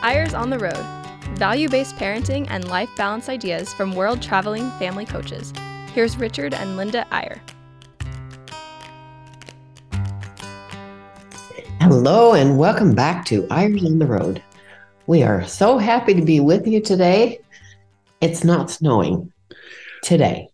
Eyres on the Road value based parenting and life balance ideas from world traveling family coaches. Here's Richard and Linda Eyre. Hello, and welcome back to Eyres on the Road. We are so happy to be with you today. It's not snowing today.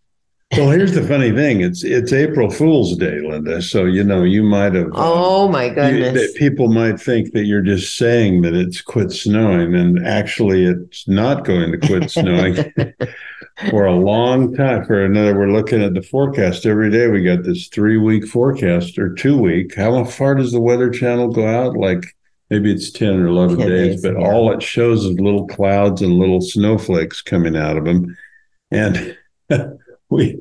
Well, here's the funny thing: it's it's April Fool's Day, Linda. So you know you might have. Uh, oh my goodness! You, people might think that you're just saying that it's quit snowing, and actually, it's not going to quit snowing for a long time. For another, we're looking at the forecast every day. We got this three week forecast or two week. How far does the Weather Channel go out? Like maybe it's 10 or 11 10 days, days, but yeah. all it shows is little clouds and little snowflakes coming out of them. And we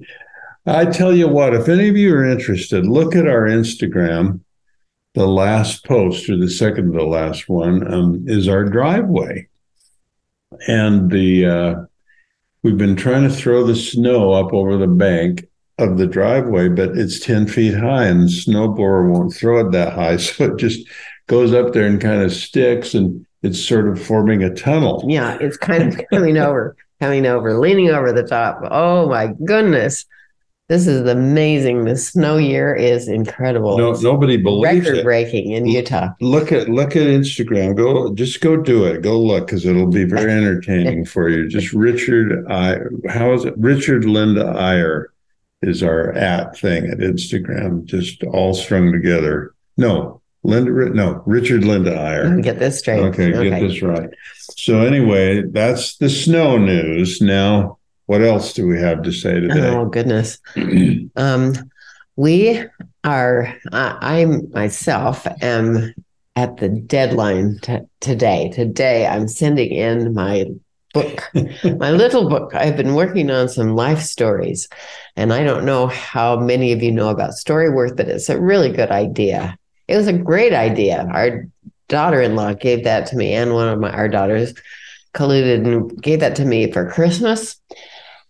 I tell you what, if any of you are interested, look at our Instagram. The last post, or the second to the last one, um, is our driveway, and the uh, we've been trying to throw the snow up over the bank of the driveway, but it's ten feet high, and the snowblower won't throw it that high, so it just goes up there and kind of sticks, and it's sort of forming a tunnel. Yeah, it's kind of coming over coming over, leaning over the top. Oh my goodness. This is amazing. The snow year is incredible. No, nobody believes Record breaking in Utah. Look at look at Instagram. Go just go do it. Go look because it'll be very entertaining for you. Just Richard I how is it? Richard Linda Eyre is our at thing at Instagram. Just all strung together. No, Linda, no, Richard Linda Eyre. Get this straight. Okay, okay, get this right. So anyway, that's the snow news. Now, what else do we have to say today? Oh goodness, um, we are. I myself am at the deadline t- today. Today, I'm sending in my book, my little book. I've been working on some life stories, and I don't know how many of you know about Storyworth, but it's a really good idea it was a great idea. Our daughter-in-law gave that to me, and one of my our daughters colluded and gave that to me for Christmas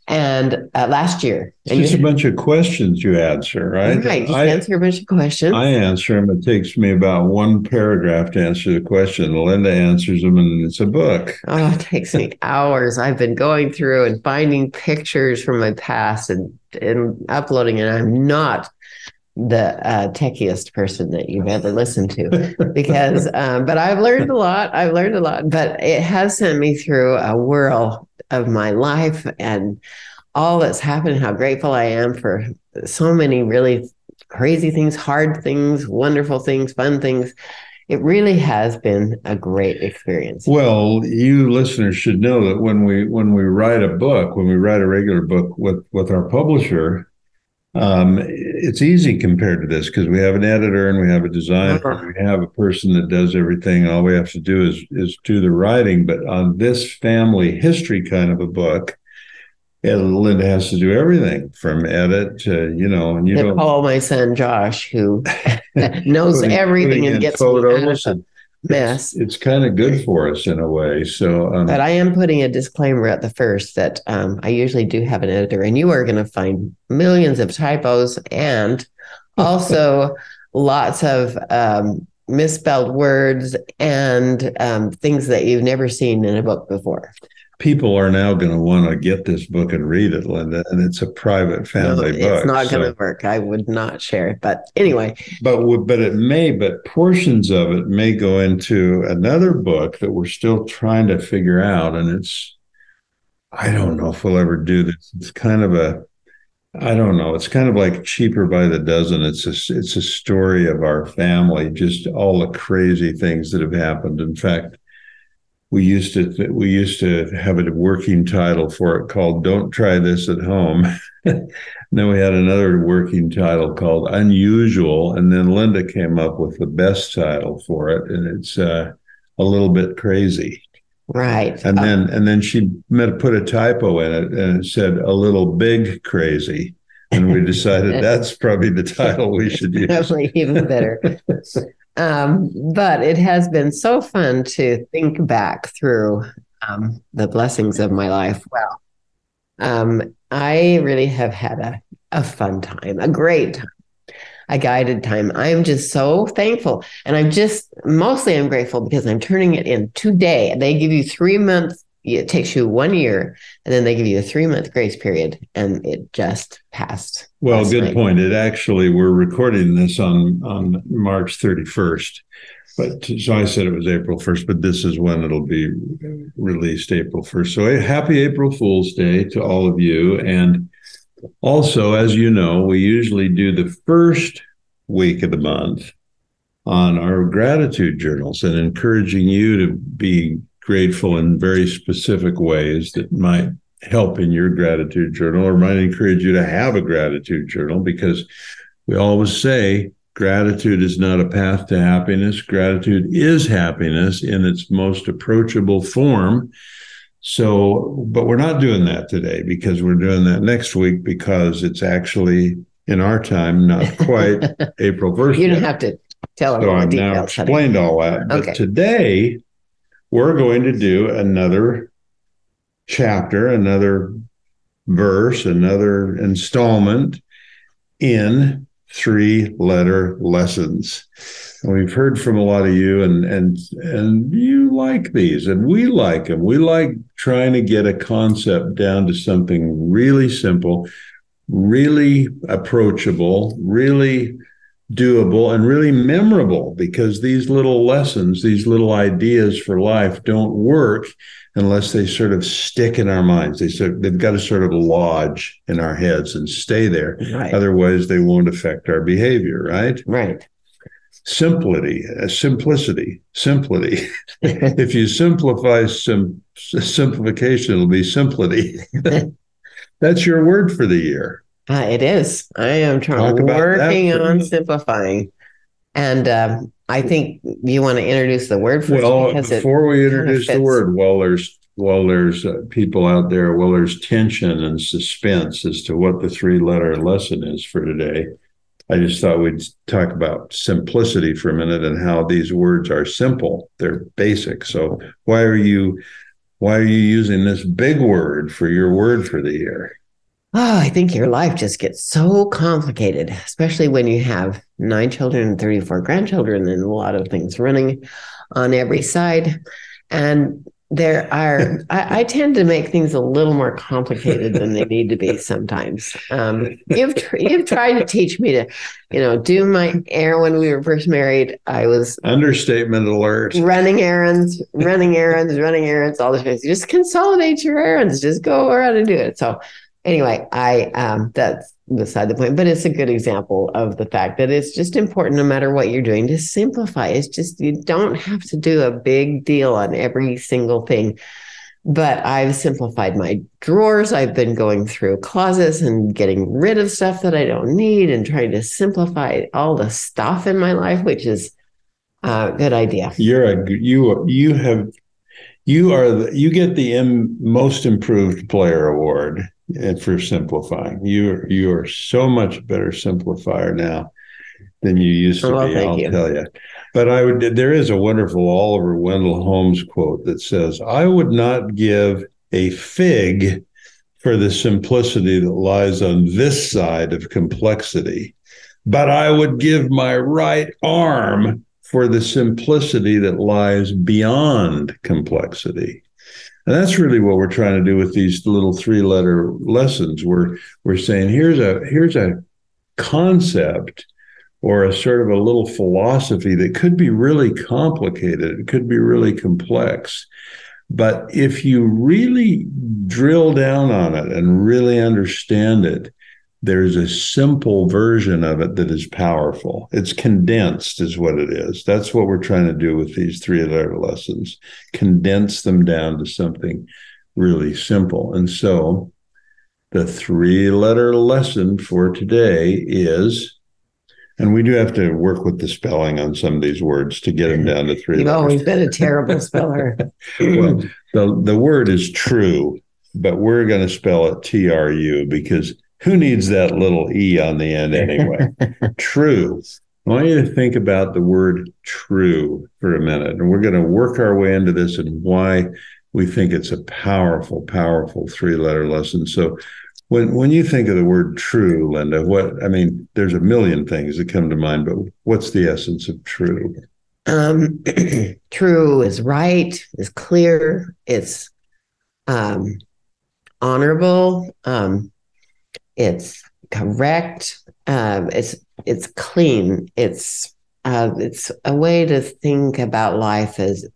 and uh, last year. It's just a bunch of questions you answer, right? Right. Just I, answer a bunch of questions. I answer them. It takes me about one paragraph to answer the question. Linda answers them, and it's a book. Oh, it takes me hours. I've been going through and finding pictures from my past and, and uploading, and I'm not the uh, techiest person that you've ever listened to because um, but i've learned a lot. I've learned a lot but it has sent me through a whirl of my life and all that's happened how grateful i am for so many really crazy things hard things wonderful things fun things. It really has been a great experience. Well you listeners should know that when we when we write a book when we write a regular book with with our publisher um, it's easy compared to this because we have an editor and we have a designer uh-huh. we have a person that does everything. All we have to do is is do the writing. But on this family history kind of a book, Linda has to do everything from edit to you know. And you don't call my son Josh, who knows everything and gets photos and mess. It's, it's kind of good for us in a way. So, um, but I am putting a disclaimer at the first that um, I usually do have an editor, and you are going to find millions of typos and also lots of um, misspelled words and um, things that you've never seen in a book before people are now going to want to get this book and read it, Linda, and it's a private family no, book. It's not so, going to work. I would not share it, but anyway. But but it may, but portions of it may go into another book that we're still trying to figure out, and it's. I don't know if we'll ever do this. It's kind of a. I don't know. It's kind of like cheaper by the dozen. It's a it's a story of our family, just all the crazy things that have happened. In fact, we used to we used to have a working title for it called "Don't Try This at Home." then we had another working title called "Unusual," and then Linda came up with the best title for it, and it's uh, a little bit crazy. Right. And then and then she met, put a typo in it, and it said "a little big crazy." And we decided that's probably the title we should use. Definitely even better. Um, but it has been so fun to think back through um, the blessings of my life. Well, um, I really have had a, a fun time, a great time. a guided time. I'm just so thankful. And I'm just mostly I'm grateful because I'm turning it in today. They give you three months, it takes you one year, and then they give you a three month grace period. And it just passed. Well, good night. point. It actually, we're recording this on on March 31st. But so I said it was April 1st, but this is when it'll be released April 1st. So happy April Fool's Day to all of you. And also, as you know, we usually do the first week of the month on our gratitude journals and encouraging you to be grateful in very specific ways that might help in your gratitude journal or might encourage you to have a gratitude journal because we always say gratitude is not a path to happiness. Gratitude is happiness in its most approachable form. So, but we're not doing that today because we're doing that next week because it's actually in our time not quite April 1st. You don't yet. have to tell them so details. Now explained all that. But okay. today we're going to do another chapter, another verse, another installment in three letter lessons. And we've heard from a lot of you and and and you like these and we like them. We like trying to get a concept down to something really simple, really approachable, really doable and really memorable because these little lessons, these little ideas for life don't work unless they sort of stick in our minds. They sort they've got to sort of lodge in our heads and stay there. Right. Otherwise, they won't affect our behavior. Right. Right. Simplicity, uh, simplicity, simplicity. if you simplify some simplification, it'll be simplicity. That's your word for the year. Uh, it is. I am trying working on simplifying. And um, I think you want to introduce the word first. Well, before we introduce the word, well, there's well, there's uh, people out there. Well, there's tension and suspense as to what the three-letter lesson is for today. I just thought we'd talk about simplicity for a minute and how these words are simple. They're basic. So why are you why are you using this big word for your word for the year? Oh, I think your life just gets so complicated, especially when you have nine children and 34 grandchildren and a lot of things running on every side. And there are, I, I, tend to make things a little more complicated than they need to be sometimes. Um, you've, tr- you've tried to teach me to, you know, do my air when we were first married. I was understatement alert running errands, running errands, running errands, all the things. Just consolidate your errands, just go around and do it. So anyway, I um, that's beside the point, but it's a good example of the fact that it's just important, no matter what you're doing, to simplify. It's just you don't have to do a big deal on every single thing. But I've simplified my drawers. I've been going through closets and getting rid of stuff that I don't need and trying to simplify all the stuff in my life, which is a good idea. You're a you you have you are the, you get the M, most improved player award and for simplifying. You you are so much better simplifier now than you used to oh, be. I'll you. tell you. But I would. There is a wonderful Oliver Wendell Holmes quote that says, "I would not give a fig." For the simplicity that lies on this side of complexity, but I would give my right arm for the simplicity that lies beyond complexity. And that's really what we're trying to do with these little three-letter lessons. We're we're saying here's a here's a concept or a sort of a little philosophy that could be really complicated, it could be really complex. But if you really drill down on it and really understand it, there's a simple version of it that is powerful. It's condensed, is what it is. That's what we're trying to do with these three letter lessons condense them down to something really simple. And so the three letter lesson for today is, and we do have to work with the spelling on some of these words to get them down to three. You've letters. always been a terrible speller. well, the, the word is true, but we're going to spell it T R U because who needs that little E on the end anyway? true. I want you to think about the word true for a minute. And we're going to work our way into this and why we think it's a powerful, powerful three letter lesson. So when when you think of the word true, Linda, what I mean, there's a million things that come to mind, but what's the essence of true? Um, true is right, is clear, it's um, honorable, um, it's correct, um, it's it's clean, it's uh, it's a way to think about life as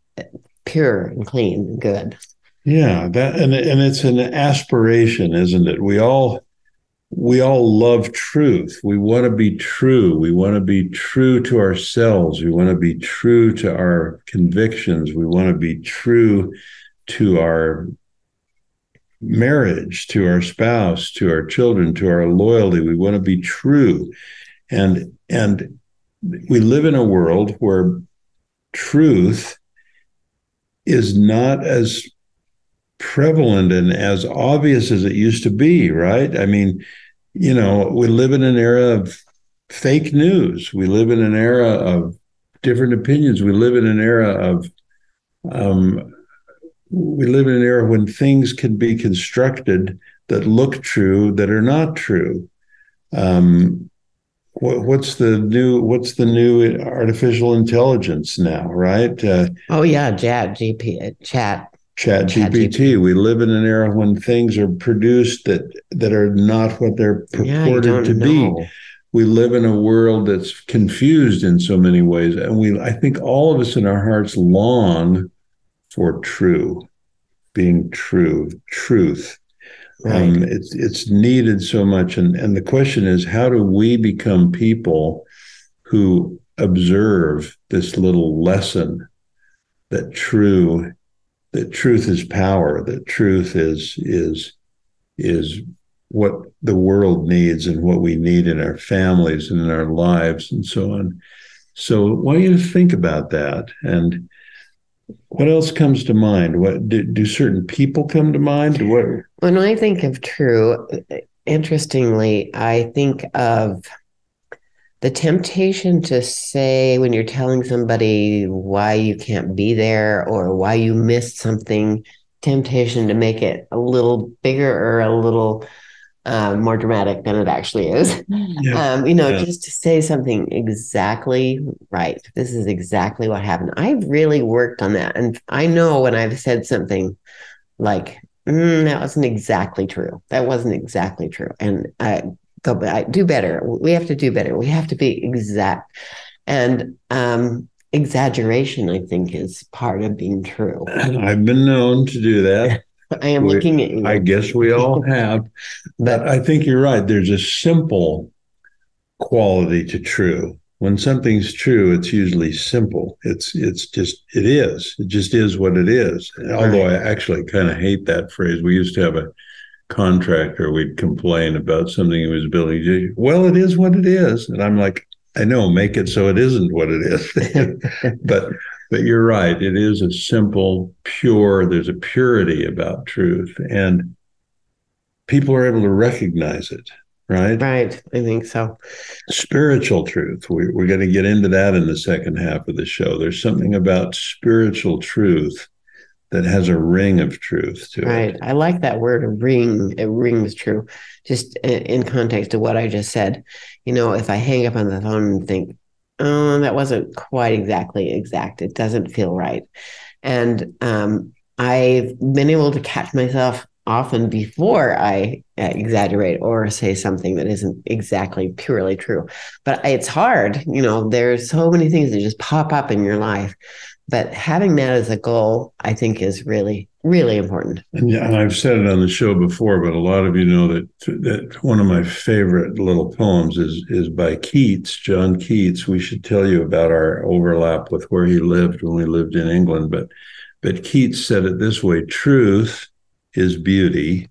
pure and clean and good. Yeah, that and and it's an aspiration, isn't it? We all we all love truth. We want to be true. We want to be true to ourselves. We want to be true to our convictions. We want to be true to our marriage, to our spouse, to our children, to our loyalty. We want to be true. And and we live in a world where truth is not as prevalent and as obvious as it used to be, right? I mean, you know, we live in an era of fake news. We live in an era of different opinions. We live in an era of, um, we live in an era when things can be constructed that look true that are not true. Um, what, what's the new? What's the new artificial intelligence now? Right? Uh, oh yeah, chat GP chat Chat GPT. We live in an era when things are produced that that are not what they're purported yeah, to know. be. We live in a world that's confused in so many ways, and we I think all of us in our hearts long for true, being true, truth. Right. Um, it's it's needed so much, and and the question is, how do we become people who observe this little lesson that true that truth is power, that truth is is is what the world needs and what we need in our families and in our lives and so on. So I want you to think about that. And what else comes to mind? What do, do certain people come to mind? What when I think of true, interestingly, I think of the temptation to say when you're telling somebody why you can't be there or why you missed something, temptation to make it a little bigger or a little uh, more dramatic than it actually is. Yeah. Um, you know, yeah. just to say something exactly right. This is exactly what happened. I've really worked on that. And I know when I've said something like, mm, that wasn't exactly true. That wasn't exactly true. And I go back, do better. We have to do better. We have to be exact. And um, exaggeration, I think, is part of being true. I've been known to do that. I am we, looking at you. I guess we all have. but I think you're right. There's a simple quality to true. When something's true, it's usually simple. It's it's just it is. It just is what it is. Although I actually kind of hate that phrase. We used to have a contractor, we'd complain about something he was building. Well, it is what it is. And I'm like, I know, make it so it isn't what it is. but but you're right. It is a simple, pure, there's a purity about truth. And people are able to recognize it, right? Right. I think so. Spiritual truth. We, we're going to get into that in the second half of the show. There's something about spiritual truth that has a ring of truth to right. it. Right. I like that word, a ring. It rings true. Just in context of what I just said. You know, if I hang up on the phone and think, oh, that wasn't quite exactly exact, it doesn't feel right. And um, I've been able to catch myself often before I exaggerate or say something that isn't exactly purely true. But it's hard. You know, there's so many things that just pop up in your life but having that as a goal, I think, is really, really important. And, yeah, and I've said it on the show before, but a lot of you know that that one of my favorite little poems is is by Keats, John Keats. We should tell you about our overlap with where he lived when we lived in England, but but Keats said it this way: "Truth is beauty,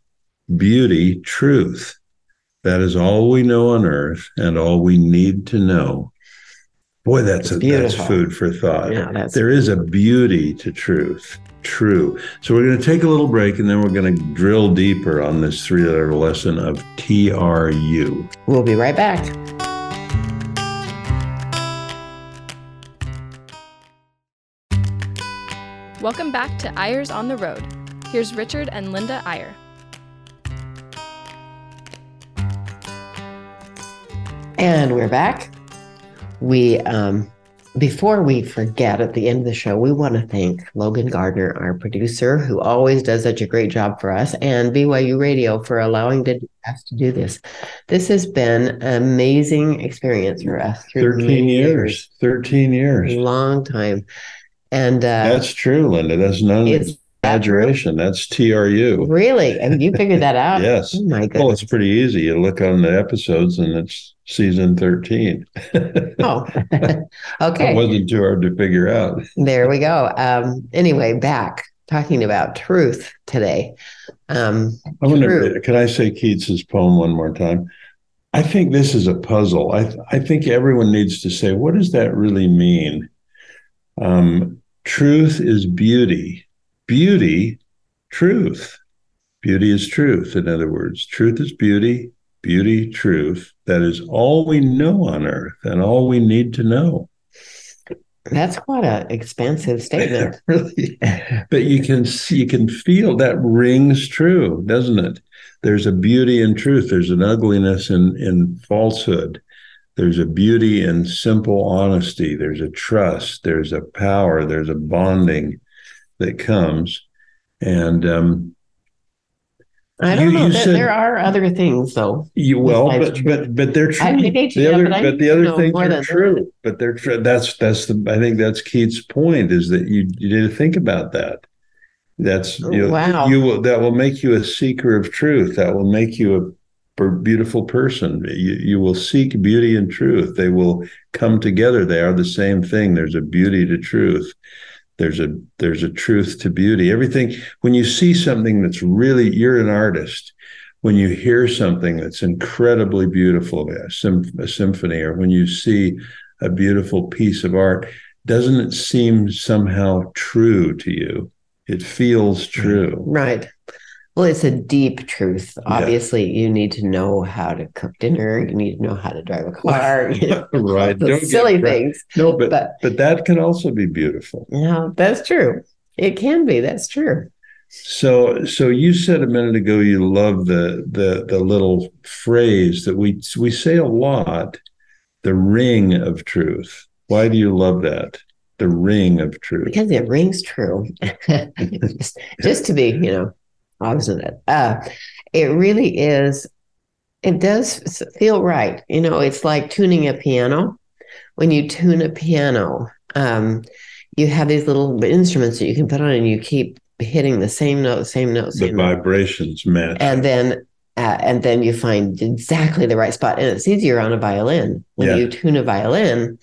beauty truth." That is all we know on earth and all we need to know. Boy, that's a, that's food for thought. Yeah, there is a beauty to truth. True. So we're going to take a little break and then we're going to drill deeper on this three letter lesson of TRU. We'll be right back. Welcome back to Eyres on the Road. Here's Richard and Linda Eyre. And we're back. We um before we forget at the end of the show, we want to thank Logan Gardner, our producer, who always does such a great job for us, and BYU Radio for allowing us to do this. This has been an amazing experience for us. 13 many years. 13 years. long time, and uh, That's true, Linda. That's none Is exaggeration. That's TRU. really, and you figured that out. Yes. Oh my Well, it's pretty easy. You look on the episodes and it's season 13. Oh, okay. It wasn't too hard to figure out. There we go. Um, anyway, back talking about truth today. Um, I wonder, can I say Keats's poem one more time? I think this is a puzzle. I I think everyone needs to say, what does that really mean? Um, truth is beauty. Beauty, truth. Beauty is truth. In other words, truth is beauty. Beauty, truth. That is all we know on earth and all we need to know. that's quite an expansive statement. really but you can see you can feel that rings true doesn't it there's a beauty in truth there's an ugliness in in falsehood there's a beauty in simple honesty there's a trust there's a power there's a bonding that comes and um I don't You- know. you There, said- there are other things, though. you well but, truth. but but they're true I hate to, the other but but the other know things are true that. but they're true that's that's the i think that's Keats's point is that you you need to think about that that's you Wow. you will that will make you a seeker of truth that will make you a beautiful person you, you will seek beauty and truth they will come together they are the same thing there's a beauty to truth there's a there's a truth to beauty. Everything when you see something that's really you're an artist when you hear something that's incredibly beautiful a, sym- a symphony or when you see a beautiful piece of art doesn't it seem somehow true to you? It feels true. Right. Well, it's a deep truth. Obviously, you need to know how to cook dinner. You need to know how to drive a car. You know, right Don't silly things. no but But but that can also be beautiful no, that's true. It can be. That's true. So, so you said a minute ago you love the the the little phrase that we we say a lot, the ring of truth. Why do you love that? The ring of truth. because it rings true. just, just to be, you know, obstinate. Uh, it really is. It does feel right. You know, it's like tuning a piano. When you tune a piano, um, you have these little instruments that you can put on, and you keep hitting the same note, same note, The same note, vibrations match. and then. Uh, and then you find exactly the right spot, and it's easier on a violin. When Yeah. you tune a violin,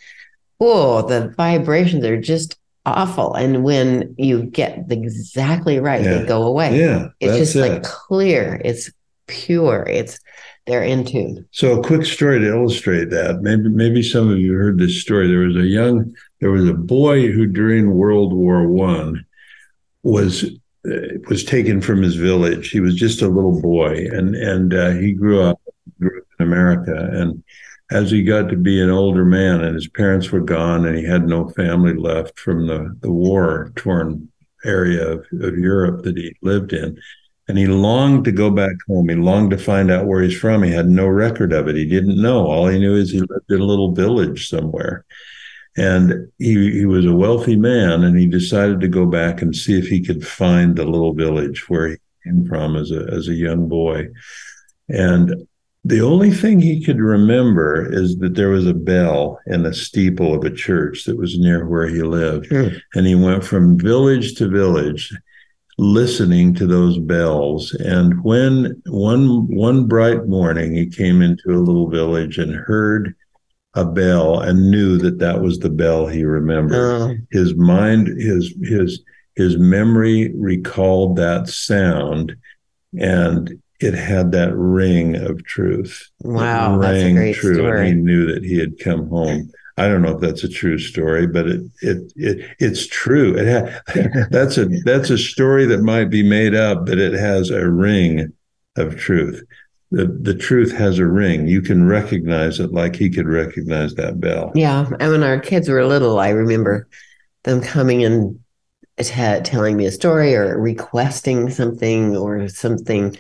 oh, the vibrations are just awful. And when you get exactly right, Yeah. they go away. yeah, it's just it. like clear. It's pure. It's they're in tune. So a quick story to illustrate that. Maybe maybe some of you heard this story. There was a young there was a boy who during World War One was uh, was taken from his village. He was just a little boy, and and uh, he grew up grew up in America. And as he got to be an older man, and his parents were gone, and he had no family left from the the war torn area of, of Europe that he lived in. And he longed to go back home. He longed to find out where he's from. He had no record of it. He didn't know. All he knew is he lived in a little village somewhere. And he, he was a wealthy man, and he decided to go back and see if he could find the little village where he came from as a as a young boy. And the only thing he could remember is that there was a bell in the steeple of a church that was near where he lived. Hmm. And he went from village to village listening to those bells. And when one one bright morning he came into a little village and heard a bell and knew that that was the bell he remembered Oh, his mind his his his memory recalled that sound and it had that ring of truth wow, that's a great true and he knew that he had come home. I don't know if that's a true story but it it, it it's true. It ha- that's a that's a story that might be made up but it has a ring of truth. The the truth has a ring. You can recognize it like he could recognize that bell. Yeah, and when our kids were little, I remember them coming and t- telling me a story or requesting something or something,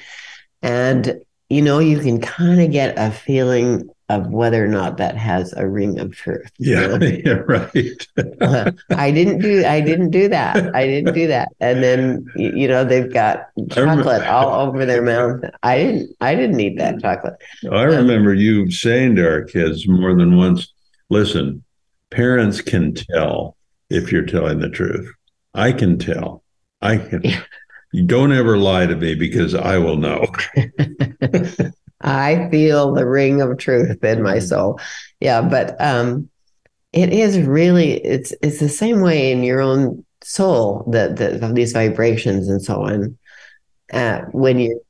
and you know, you can kind of get a feeling of whether or not that has a ring of truth. Yeah, yeah right. Uh, I didn't do I didn't do that. I didn't do that. And then you know they've got chocolate all over their mouth. I didn't I didn't eat that chocolate. I remember you saying to our kids more than once, listen, parents can tell if you're telling the truth. I can tell. I can. Yeah. Don't ever lie to me because I will know. I feel the ring of truth in my soul. Yeah, but um it is really it's it's the same way in your own soul that the, these vibrations and so on. Uh, when you're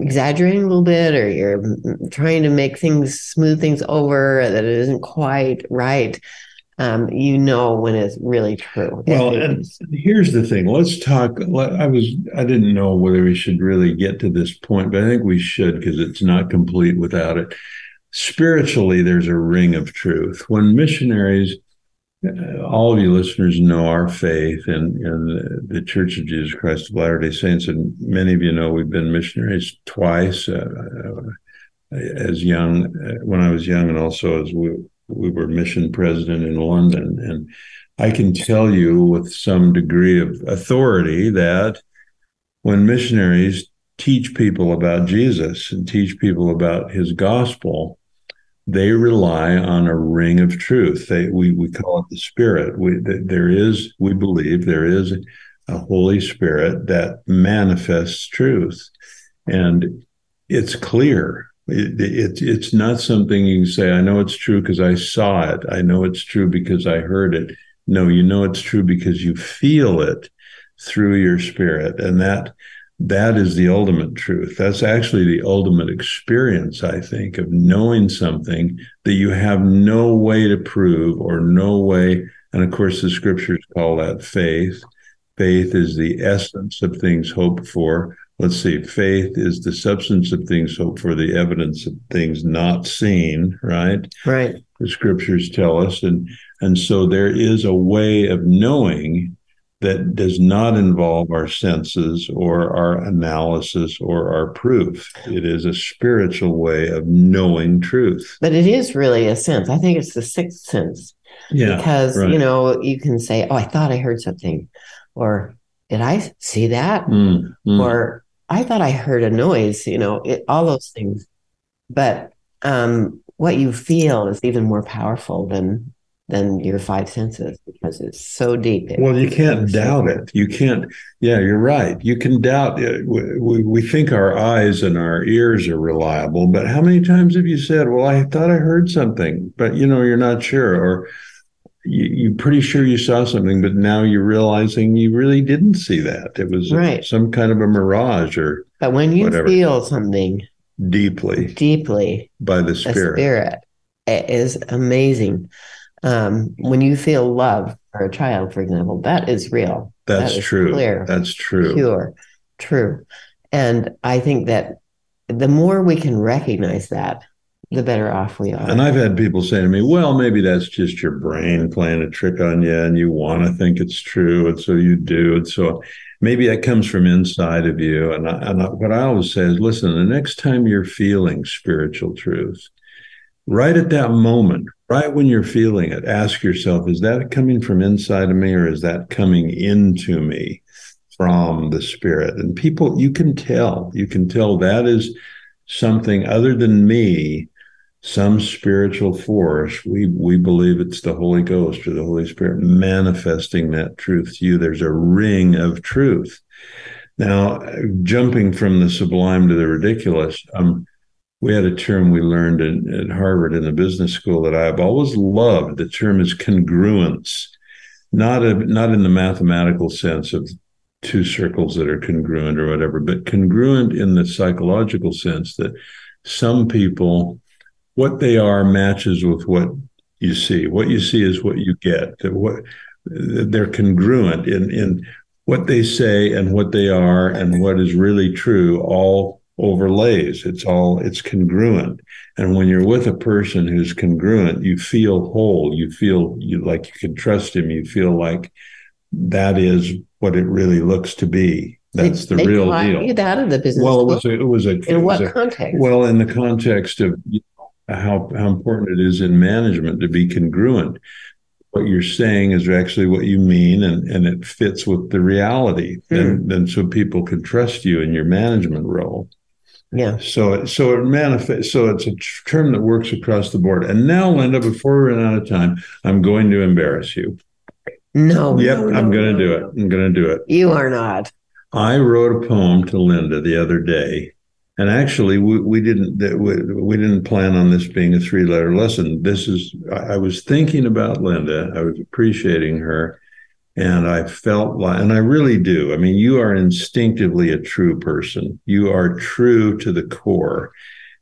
exaggerating a little bit or you're trying to make things smooth things over that it isn't quite right, um, you know when it's really true. Well, and here's the thing. Let's talk. I was I didn't know whether we should really get to this point, but I think we should because it's not complete without it. Spiritually, there's a ring of truth. When missionaries, uh, all of you listeners know our faith and and the Church of Jesus Christ of Latter Day Saints, and many of you know we've been missionaries twice. Uh, uh, as young, uh, when I was young, and also as we we were mission president in London, and I can tell you with some degree of authority that when missionaries teach people about Jesus and teach people about his gospel, they rely on a ring of truth. They, we, we call it the spirit. We, there is, we believe there is a Holy Spirit that manifests truth. And it's clear. It, it, it's not something you say, I know it's true because I saw it. I know it's true because I heard it. No, you know it's true because you feel it through your spirit. And that that is the ultimate truth. That's actually the ultimate experience, I think, of knowing something that you have no way to prove or no way. And of course, the scriptures call that faith. Faith is the essence of things hoped for. Let's see, faith is the substance of things hoped for, the evidence of things not seen, right? right. the scriptures tell us and and so there is a way of knowing that does not involve our senses or our analysis or our proof it is a spiritual way of knowing truth But it is really a sense. I think it's the sixth sense. yeah because right. you know you can say oh i thought i heard something or did i see that Mm, mm. or i thought i heard a noise you know it, all those things. But um what you feel is even more powerful than than your five senses because it's so deep. It- well you can't doubt it. You can't yeah you're right. You can doubt it. We, we think our eyes and our ears are reliable but how many times have you said well i thought i heard something but you know you're not sure or you, you're pretty sure you saw something but now you're realizing you really didn't see that it was Right. some kind of a mirage or but when you Whatever. feel something deeply deeply by the the spirit, spirit it is amazing um when you feel love for a child for example that is real that's that is true clear. that's true pure, true. And I think that the more we can recognize that, the better off we are. And I've had people say to me, well, maybe that's just your brain playing a trick on you and you want to think it's true. And so you do. And so maybe that comes from inside of you. And, I, and I, what I always say is listen, the next time you're feeling spiritual truth, right at that moment, right when you're feeling it, ask yourself, is that coming from inside of me or is that coming into me? From the spirit. And people, you can tell, you can tell that is something other than me some spiritual force we we believe it's the holy ghost or the holy spirit manifesting that truth to you. There's a ring of truth. Now jumping from the sublime to the ridiculous um we had a term we learned in, at harvard in the business school that i've always loved. The term is congruence. Not a not in the mathematical sense of two circles that are congruent or whatever but congruent in the psychological sense that some people what they are matches with what you see. What you see is what you get. What they're congruent in in what they say and what they are and what is really true all overlays. It's all it's congruent. And when you're with a person who's congruent, you feel whole. You feel you like you can trust him. You feel like that is what it really looks to be. That's They- the they real deal. you that in the business Well, it was a, it was a in what a- context? well, in the context of how how important it is in management to be congruent. What you're saying is actually what you mean, and, and it fits with the reality. Hmm. Then, then so people can trust you in your management role. Yeah. So it so it manifests. So it's a term that works across the board. And now, Linda, before we run out of time, I'm going to embarrass you. No. yep, no, I'm no, going to no, do it. I'm going to do it. You are not. I wrote a poem to Linda the other day, and actually, we, we didn't we, didn't plan on this being a three letter lesson. This is I was thinking about Linda. I was appreciating her, and I felt like, and I really do. I mean, you are instinctively a true person. You are true to the core,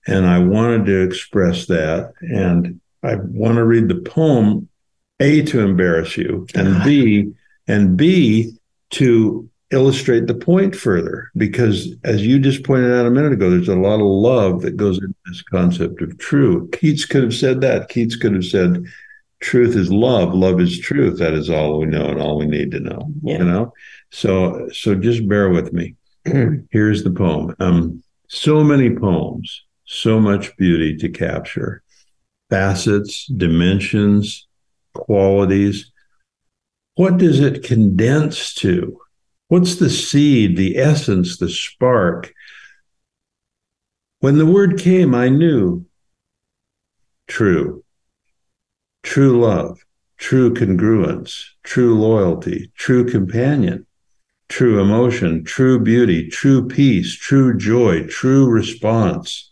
and I wanted to express that. And I want to read the poem, a to embarrass you, and b and b to illustrate the point further because as you just pointed out a minute ago there's a lot of love that goes into this concept of true keats could have said that. Keats could have said truth is love. Love is truth. That is all we know and all we need to know Yeah. you know? So so just bear with me. Here's the poem. Um so many poems so much beauty to capture. Facets dimensions qualities. What does it condense to What's the seed, the essence, the spark? When the word came, I knew true, true love, true congruence, true loyalty, true companion, true emotion, true beauty, true peace, true joy, true response,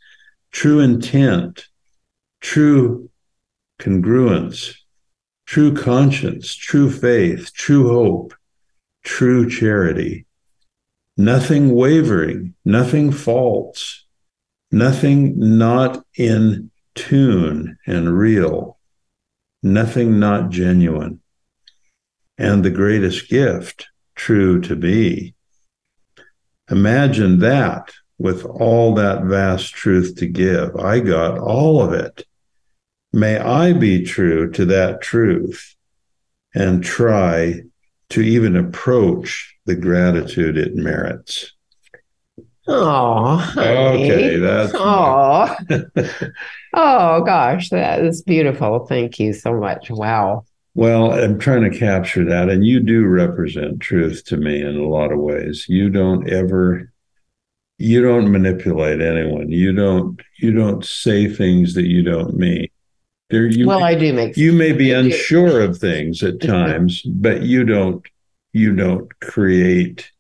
true intent, true congruence, true conscience, true faith, true hope true charity, nothing wavering, nothing false, nothing not in tune and real, nothing not genuine. And the greatest gift, true to be. Imagine that with all that vast truth to give. I got all of it. May I be true to that truth and try to even approach the gratitude it merits. Oh, Okay, that's oh, oh gosh, that is beautiful. Thank you so much. Wow. well, I'm trying to capture that, and you do represent truth to me in a lot of ways. You don't ever, you don't manipulate anyone. You don't, you don't say things that you don't mean. There, you well, I do make you may be I do. unsure of things at times, but you don't, you don't create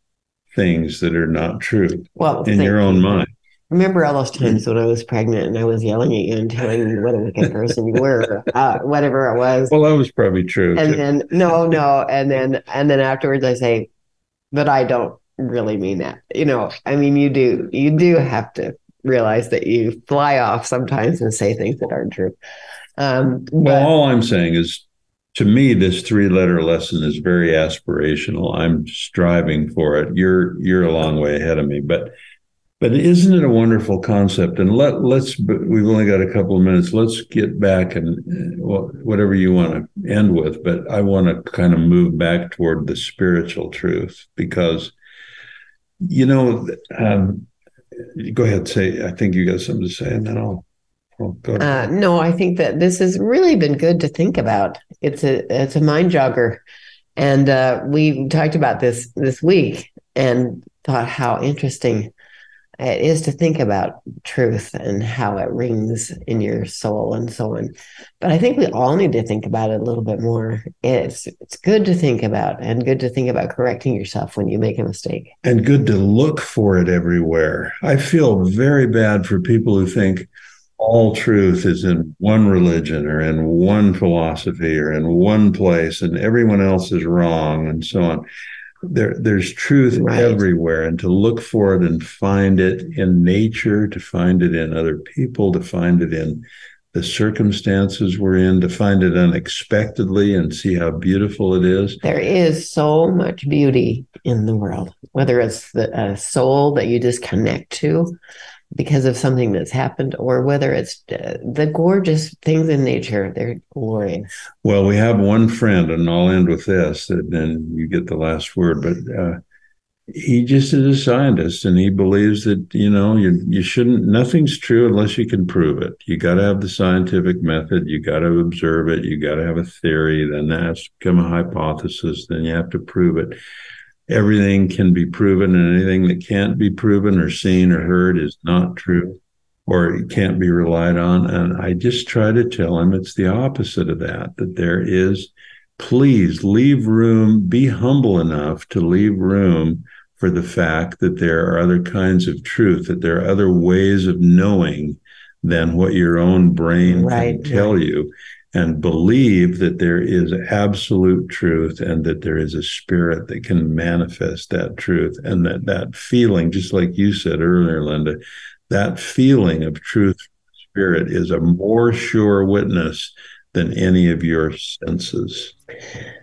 things that are not true well in your you. own mind. Remember all those times when I was pregnant and I was yelling at you and telling you what a wicked person you were, uh, whatever it was. Well, that was probably true. and too. then no, no, and then and then afterwards I say, but I don't really mean that. You know, I mean you do you do have to realize that you fly off sometimes and say things that aren't true. Um, Well, all I'm saying is, to me, this three-letter lesson is very aspirational. I'm striving for it. You're you're a long way ahead of me, but but isn't it a wonderful concept? And let let's we've only got a couple of minutes. Let's get back and uh, well, whatever you want to end with. But I want to kind of move back toward the spiritual truth because you know. Um, go ahead, say. I think you got something to say, and then I'll. I'll. Uh, no, I think that this has really been good to think about. It's a it's a mind jogger, and uh, we talked about this this week and thought how interesting it is to think about truth and how it rings in your soul and so on. But I think we all need to think about it a little bit more. It's it's good to think about and good to think about correcting yourself when you make a mistake. and good to look for it everywhere. I feel very bad for people who think all truth is in one religion or in one philosophy or in one place and everyone else is wrong and so on. There, there's truth Right. everywhere, and to look for it and find it in nature, to find it in other people, to find it in the circumstances we're in, to find it unexpectedly and see how beautiful it is. There is so much beauty in the world, whether it's the a soul that you just connect to because of something that's happened, or whether it's uh, the gorgeous things in nature. They're glorious. Well, we have one friend, and I'll end with this, and then you get the last word. But uh, he just is a scientist and he believes that you know you you shouldn't nothing's true unless you can prove it you got to have the scientific method you got to observe it you got to have a theory then that's become a hypothesis then you have to prove it everything can be proven and anything that can't be proven or seen or heard is not true or it can't be relied on and i just try to tell him it's the opposite of that that there is please leave room be humble enough to leave room for the fact that there are other kinds of truth, that there are other ways of knowing than what your own brain right, can tell right. you, and believe that there is absolute truth and that there is a spirit that can manifest that truth, and that that feeling, just like you said earlier, Linda, that feeling of truth spirit is a more sure witness than any of your senses.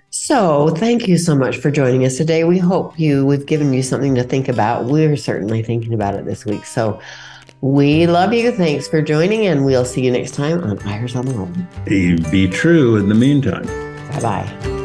So, thank you so much for joining us today. We hope you we've given you something to think about. We're certainly thinking about it this week. So, we love you. Thanks for joining, and we'll see you next time on Eyres on the World. Be true in the meantime. Bye bye.